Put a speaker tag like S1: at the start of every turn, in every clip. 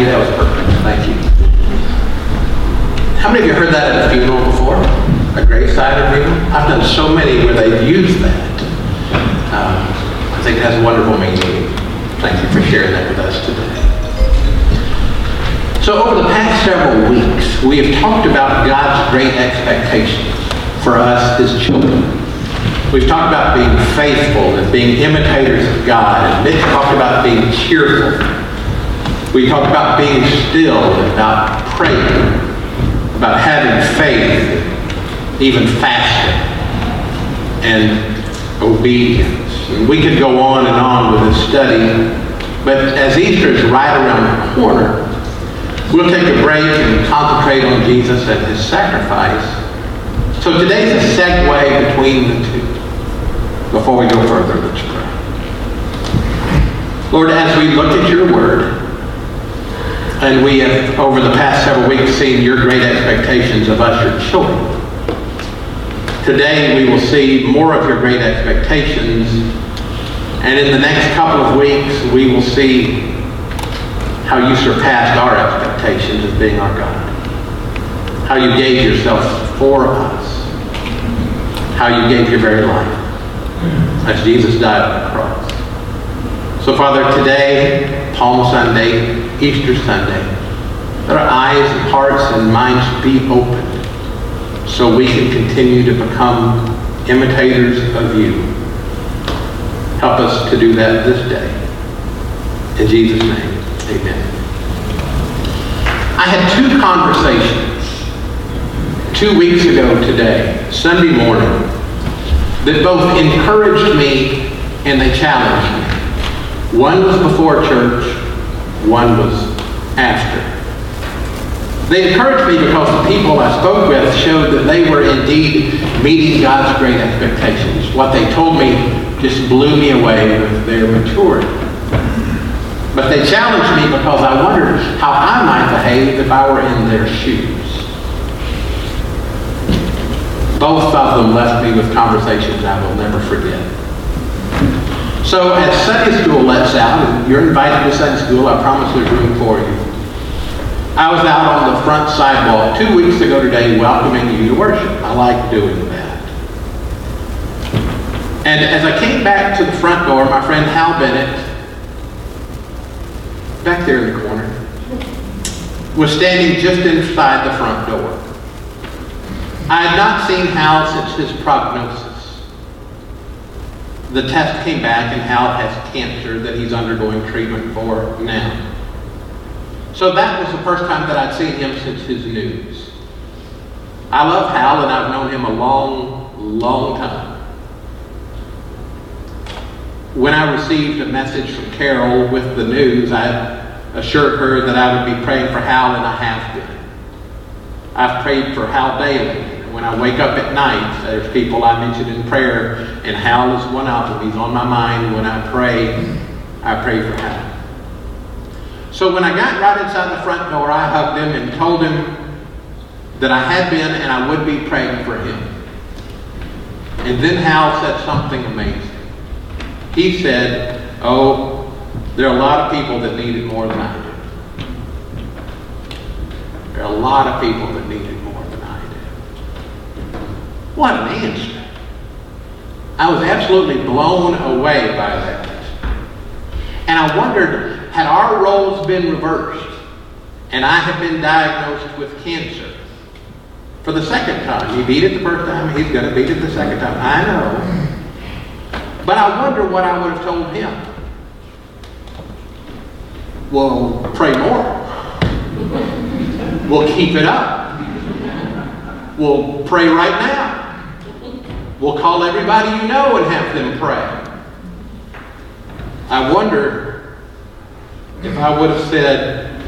S1: Maggie, that was perfect. Thank you. How many of you heard that at a funeral before? A graveside funeral? I've done so many where they've used that. Um, I think a wonderful meaning. Thank you for sharing that with us today. So over the past several weeks, we have talked about God's great expectations for us, as children. We've talked about being faithful and being imitators of God, and Mitch talked about being cheerful. We talked about being still, and about praying, about having faith, even fasting, and obedience. And we could go on and on with this study, but as Easter is right around the corner, we'll take a break and concentrate on Jesus and his sacrifice. So today's a segue between the two. Before we go further, let's pray. Lord, as we look at your word, and we have, over the past several weeks, seen your great expectations of us, your children. Today, we will see more of your great expectations. And in the next couple of weeks, we will see how you surpassed our expectations as being our God. How you gave yourself for us. How you gave your very life as Jesus died on the cross. So, Father, today, Palm Sunday, Easter Sunday, let our eyes and hearts and minds be opened so we can continue to become imitators of you. Help us to do that this day. In Jesus' name, amen. I had two conversations two weeks ago today, Sunday morning, that both encouraged me and they challenged me. One was before church, one was after. They encouraged me because the people I spoke with showed that they were indeed meeting God's great expectations. What they told me just blew me away with their maturity. But they challenged me because I wondered how I might behave if I were in their shoes. Both of them left me with conversations I will never forget. So as Sunday school lets out, and you're invited to Sunday school, I promise there's room for you. I was out on the front sidewalk two weeks ago today welcoming you to worship. I like doing that. And as I came back to the front door, my friend Hal Bennett, back there in the corner, was standing just inside the front door. I had not seen Hal since his prognosis. The test came back and Hal has cancer that he's undergoing treatment for now. So that was the first time that I'd seen him since his news. I love Hal and I've known him a long, long time. When I received a message from Carol with the news, I assured her that I would be praying for Hal and I have been. I've prayed for Hal daily. When I wake up at night, there's people I mentioned in prayer, and Hal is one of them. He's on my mind. When I pray, I pray for Hal. So when I got right inside the front door, I hugged him and told him that I had been and I would be praying for him. And then Hal said something amazing. He said, Oh, there are a lot of people that need it more than I do. There are a lot of people that need it more than I do. What an answer. I was absolutely blown away by that. And I wondered had our roles been reversed and I had been diagnosed with cancer for the second time, he beat it the first time, he's going to beat it the second time. I know. But I wonder what I would have told him. Well, pray more. We'll keep it up. We'll pray right now. We'll call everybody you know and have them pray. I wonder if I would have said,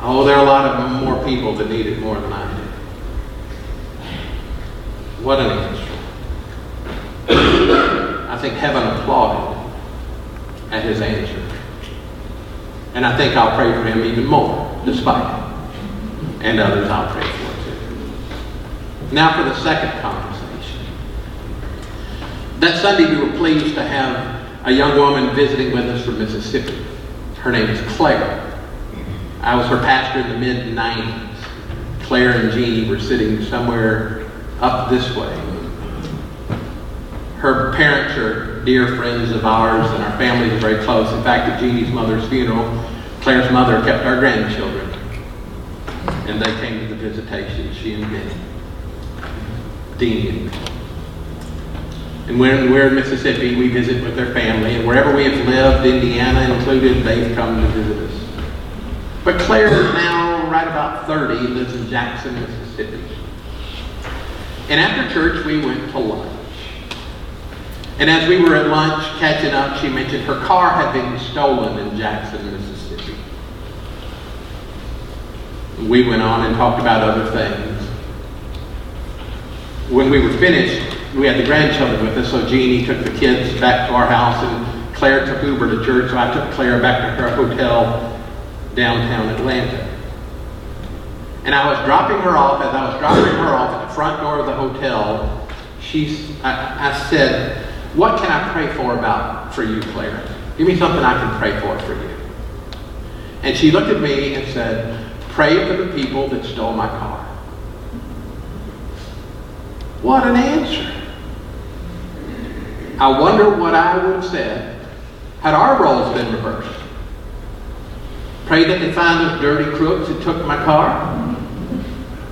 S1: oh, there are a lot of more people that need it more than I do. What an answer. I think heaven applauded at his answer. And I think I'll pray for him even more, despite it. And others I'll pray for too. Now for the second conversation. That Sunday we were pleased to have a young woman visiting with us from Mississippi. Her name is Claire. I was her pastor in the mid 90s. Claire and Jeannie were sitting somewhere up this way. Her parents are dear friends of ours, and our family is very close. In fact, at Jeannie's mother's funeral, Claire's mother kept our grandchildren. And they came to the visitation, she and Benny. Dean and when we're in Mississippi, we visit with their family. And wherever we have lived, Indiana included, they've come to visit us. But Claire is now right about 30, lives in Jackson, Mississippi. And after church, we went to lunch. And as we were at lunch catching up, she mentioned her car had been stolen in Jackson, Mississippi. We went on and talked about other things. When we were finished, we had the grandchildren with us, so Jeannie took the kids back to our house, and Claire took Uber to church, so I took Claire back to her hotel downtown Atlanta. And I was dropping her off, as I was dropping her off at the front door of the hotel, she, I, I said, what can I pray for about for you, Claire? Give me something I can pray for for you. And she looked at me and said, pray for the people that stole my car. What an answer. I wonder what I would have said had our roles been reversed. Pray that they find those dirty crooks who took my car.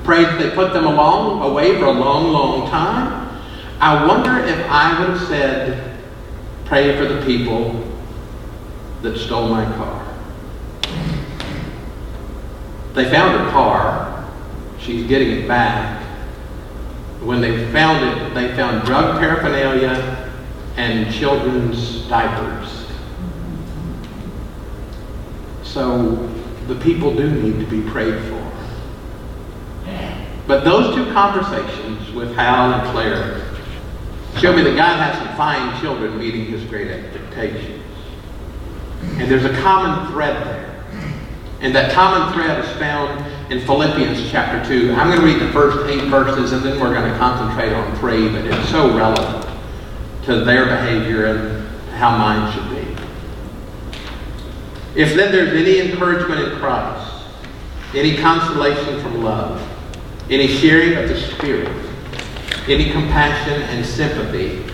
S1: Pray that they put them along, away for a long, long time. I wonder if I would have said, pray for the people that stole my car. They found her car. She's getting it back. When they found it, they found drug paraphernalia and children's diapers. So the people do need to be prayed for. But those two conversations with Hal and Claire show me that God has some fine children meeting his great expectations. And there's a common thread there. And that common thread is found in Philippians chapter 2. I'm going to read the first eight verses and then we're going to concentrate on three, but it's so relevant to their behavior and how mine should be. If then there's any encouragement in Christ, any consolation from love, any sharing of the Spirit, any compassion and sympathy,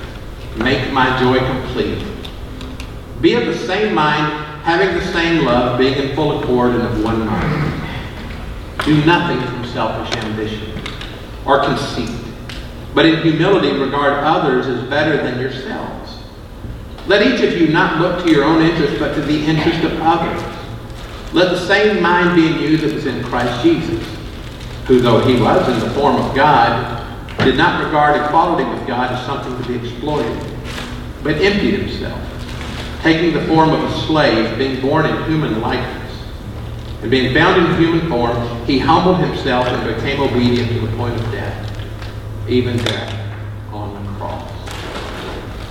S1: make my joy complete. Be of the same mind, having the same love, being in full accord and of one mind. Do nothing from selfish ambition or conceit but in humility regard others as better than yourselves. Let each of you not look to your own interest, but to the interest of others. Let the same mind be in you that was in Christ Jesus, who, though he was in the form of God, did not regard equality with God as something to be exploited, but emptied himself, taking the form of a slave, being born in human likeness. And being found in human form, he humbled himself and became obedient to the point of death even death on the cross.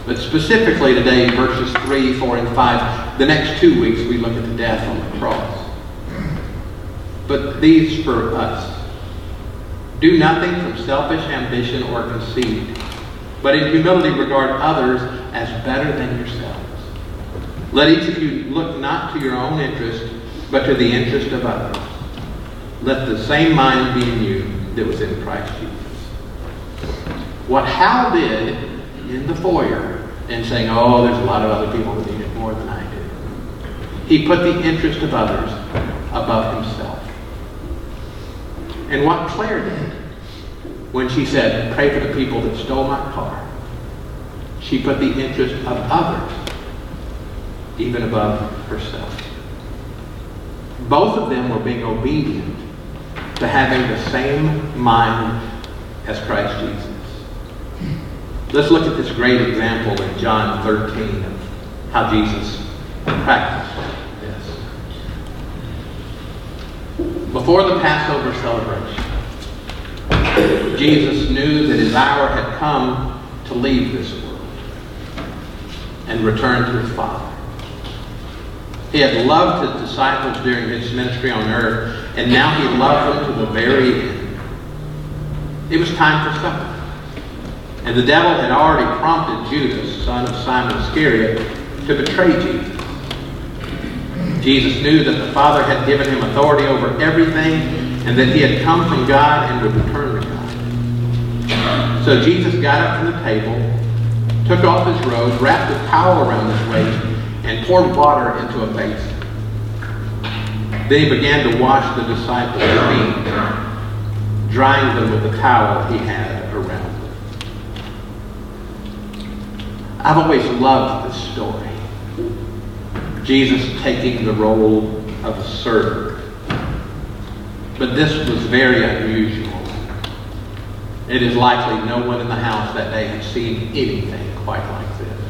S1: But specifically today, verses 3, 4, and 5, the next two weeks we look at the death on the cross. But these for us. Do nothing from selfish ambition or conceit, but in humility regard others as better than yourselves. Let each of you look not to your own interest, but to the interest of others. Let the same mind be in you that was in Christ Jesus what Hal did in the foyer and saying, oh, there's a lot of other people who need it more than I do. He put the interest of others above himself. And what Claire did when she said, pray for the people that stole my car, she put the interest of others even above herself. Both of them were being obedient to having the same mind as Christ Jesus. Let's look at this great example in John 13 of how Jesus practiced this. Before the Passover celebration, Jesus knew that his hour had come to leave this world and return to his Father. He had loved his disciples during his ministry on earth, and now he loved them to the very end. It was time for supper. And the devil had already prompted Judas, son of Simon Iscariot, to betray Jesus. Jesus knew that the Father had given him authority over everything and that he had come from God and would return to God. So Jesus got up from the table, took off his robe, wrapped a towel around his waist, and poured water into a basin. Then he began to wash the disciples' feet, drying them with the towel he had around them. I've always loved this story. Jesus taking the role of a servant. But this was very unusual. It is likely no one in the house that day had seen anything quite like this.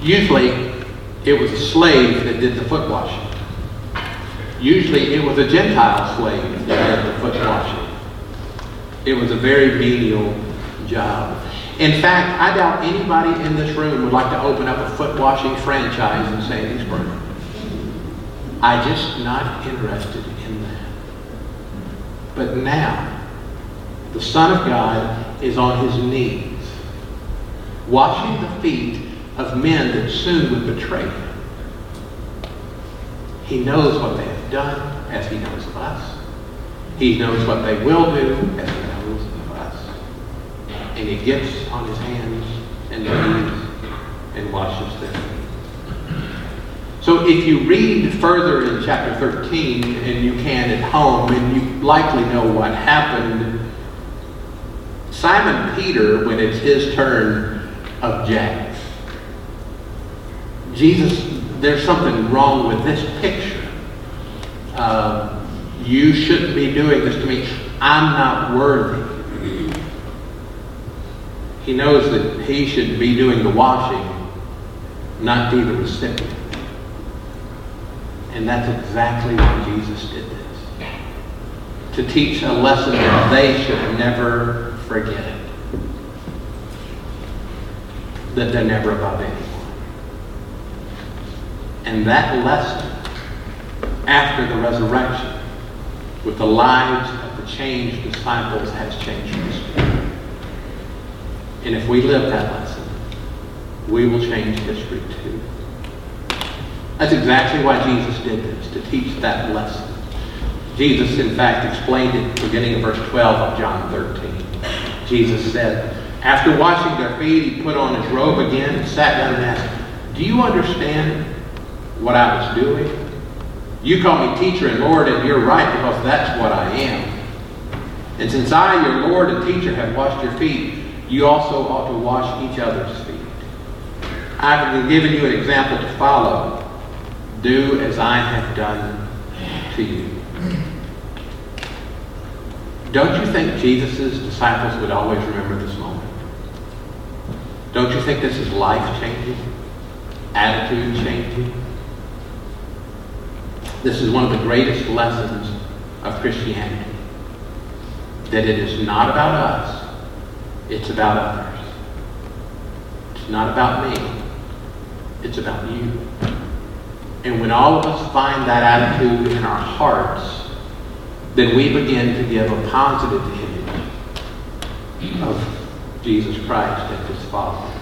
S1: Usually, it was a slave that did the foot washing. Usually it was a Gentile slave that did the foot washing. It was a very menial job. In fact, I doubt anybody in this room would like to open up a foot washing franchise in Sandysburg. I'm just not interested in that. But now, the Son of God is on his knees, washing the feet of men that soon would betray him. He knows what they have done as he knows of us. He knows what they will do as And he gets on his hands and knees and washes them. So if you read further in chapter 13, and you can at home, and you likely know what happened, Simon Peter, when it's his turn, objects. Jesus there's something wrong with this picture. Uh, you shouldn't be doing this to me. I'm not worthy. He knows that he should be doing the washing, not be the recipient. And that's exactly why Jesus did this. To teach a lesson that they should never forget. That they're never above anyone. And that lesson, after the resurrection, with the lives of the changed disciples, has changed history. And if we live that lesson, we will change history too. That's exactly why Jesus did this, to teach that lesson. Jesus, in fact, explained it beginning of verse 12 of John 13. Jesus said, after washing their feet, he put on his robe again and sat down and asked, Do you understand what I was doing. You call me teacher and Lord, and you're right because that's what I am. And since I, your Lord and teacher, have washed your feet, you also ought to wash each other's feet. I've given you an example to follow. Do as I have done to you. Don't you think Jesus' disciples would always remember this moment? Don't you think this is life changing? Attitude changing? This is one of the greatest lessons of Christianity. That it is not about us, it's about others. It's not about me, it's about you. And when all of us find that attitude in our hearts, then we begin to give a positive image of Jesus Christ and his followers.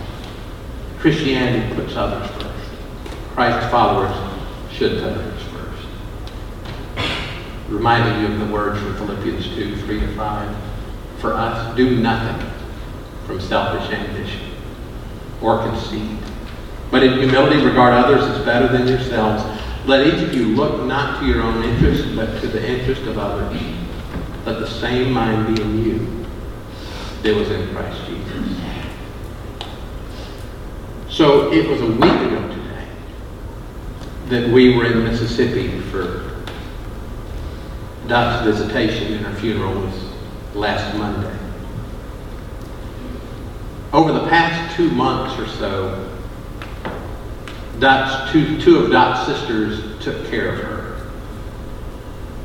S1: Christianity puts others first. Christ's followers should put others first. reminding you of the words from Philippians 2, 3 to 5. For us, do nothing from selfish ambition or conceit, but in humility regard others as better than yourselves. Let each of you look not to your own interest, but to the interest of others. Let the same mind be in you that was in Christ Jesus. So it was a week ago today that we were in Mississippi for Dot's visitation and her funeral was last Monday. Over the past two months or so, Dot's two, two of Dot's sisters took care of her.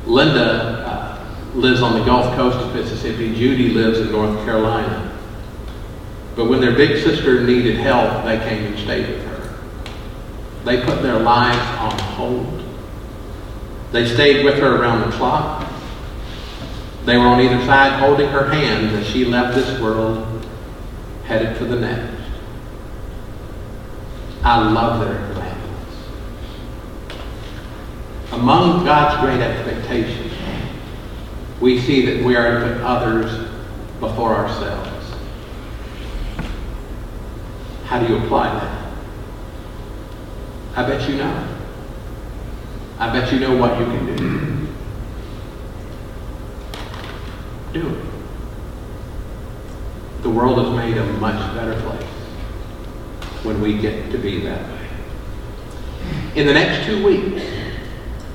S1: Linda uh, lives on the Gulf Coast of Mississippi. Judy lives in North Carolina. But when their big sister needed help, they came and stayed with her. They put their lives on hold they stayed with her around the clock. They were on either side holding her hand as she left this world, headed for the next. I love their gladness. among God's great expectations, we see that we are to put others before ourselves. How do you apply that? I bet you know. I bet you know what you can. Do it. The world is made a much better place when we get to be that way. In the next two weeks,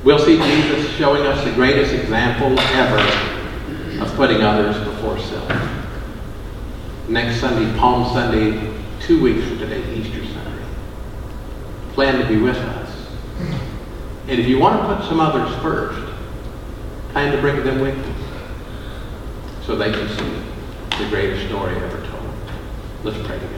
S1: we'll see Jesus showing us the greatest example ever of putting others before self. Next Sunday, Palm Sunday, two weeks from today, Easter Sunday. Plan to be with us. And if you want to put some others first, plan to bring them with you so they can see the greatest story ever told. Let's pray together.